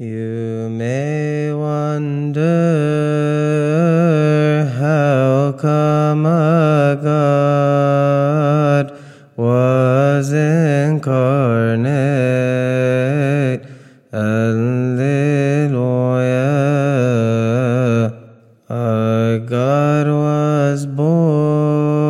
You may wonder how come a God was incarnate. Alleluia. Our God was born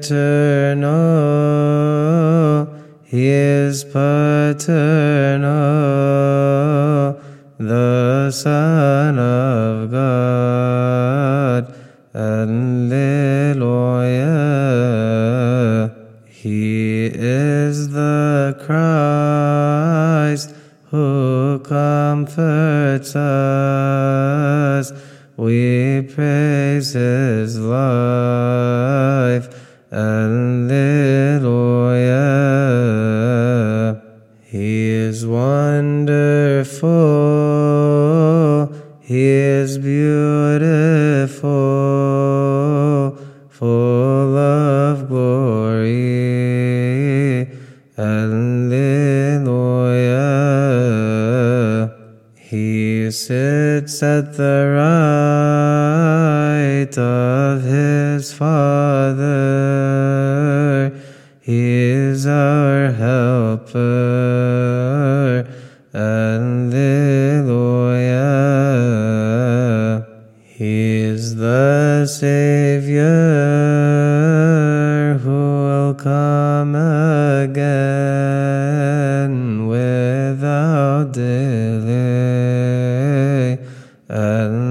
eternal. He is paternal. The Son of God. Alleluia. He is the Christ who comforts us. We praise his life. Alleluia. He is wonderful. He is beautiful, full of glory. Alleluia. He sits at the right of his Father. He is our helper. Alleluia. He is the Savior who will come again without delay. Alleluia.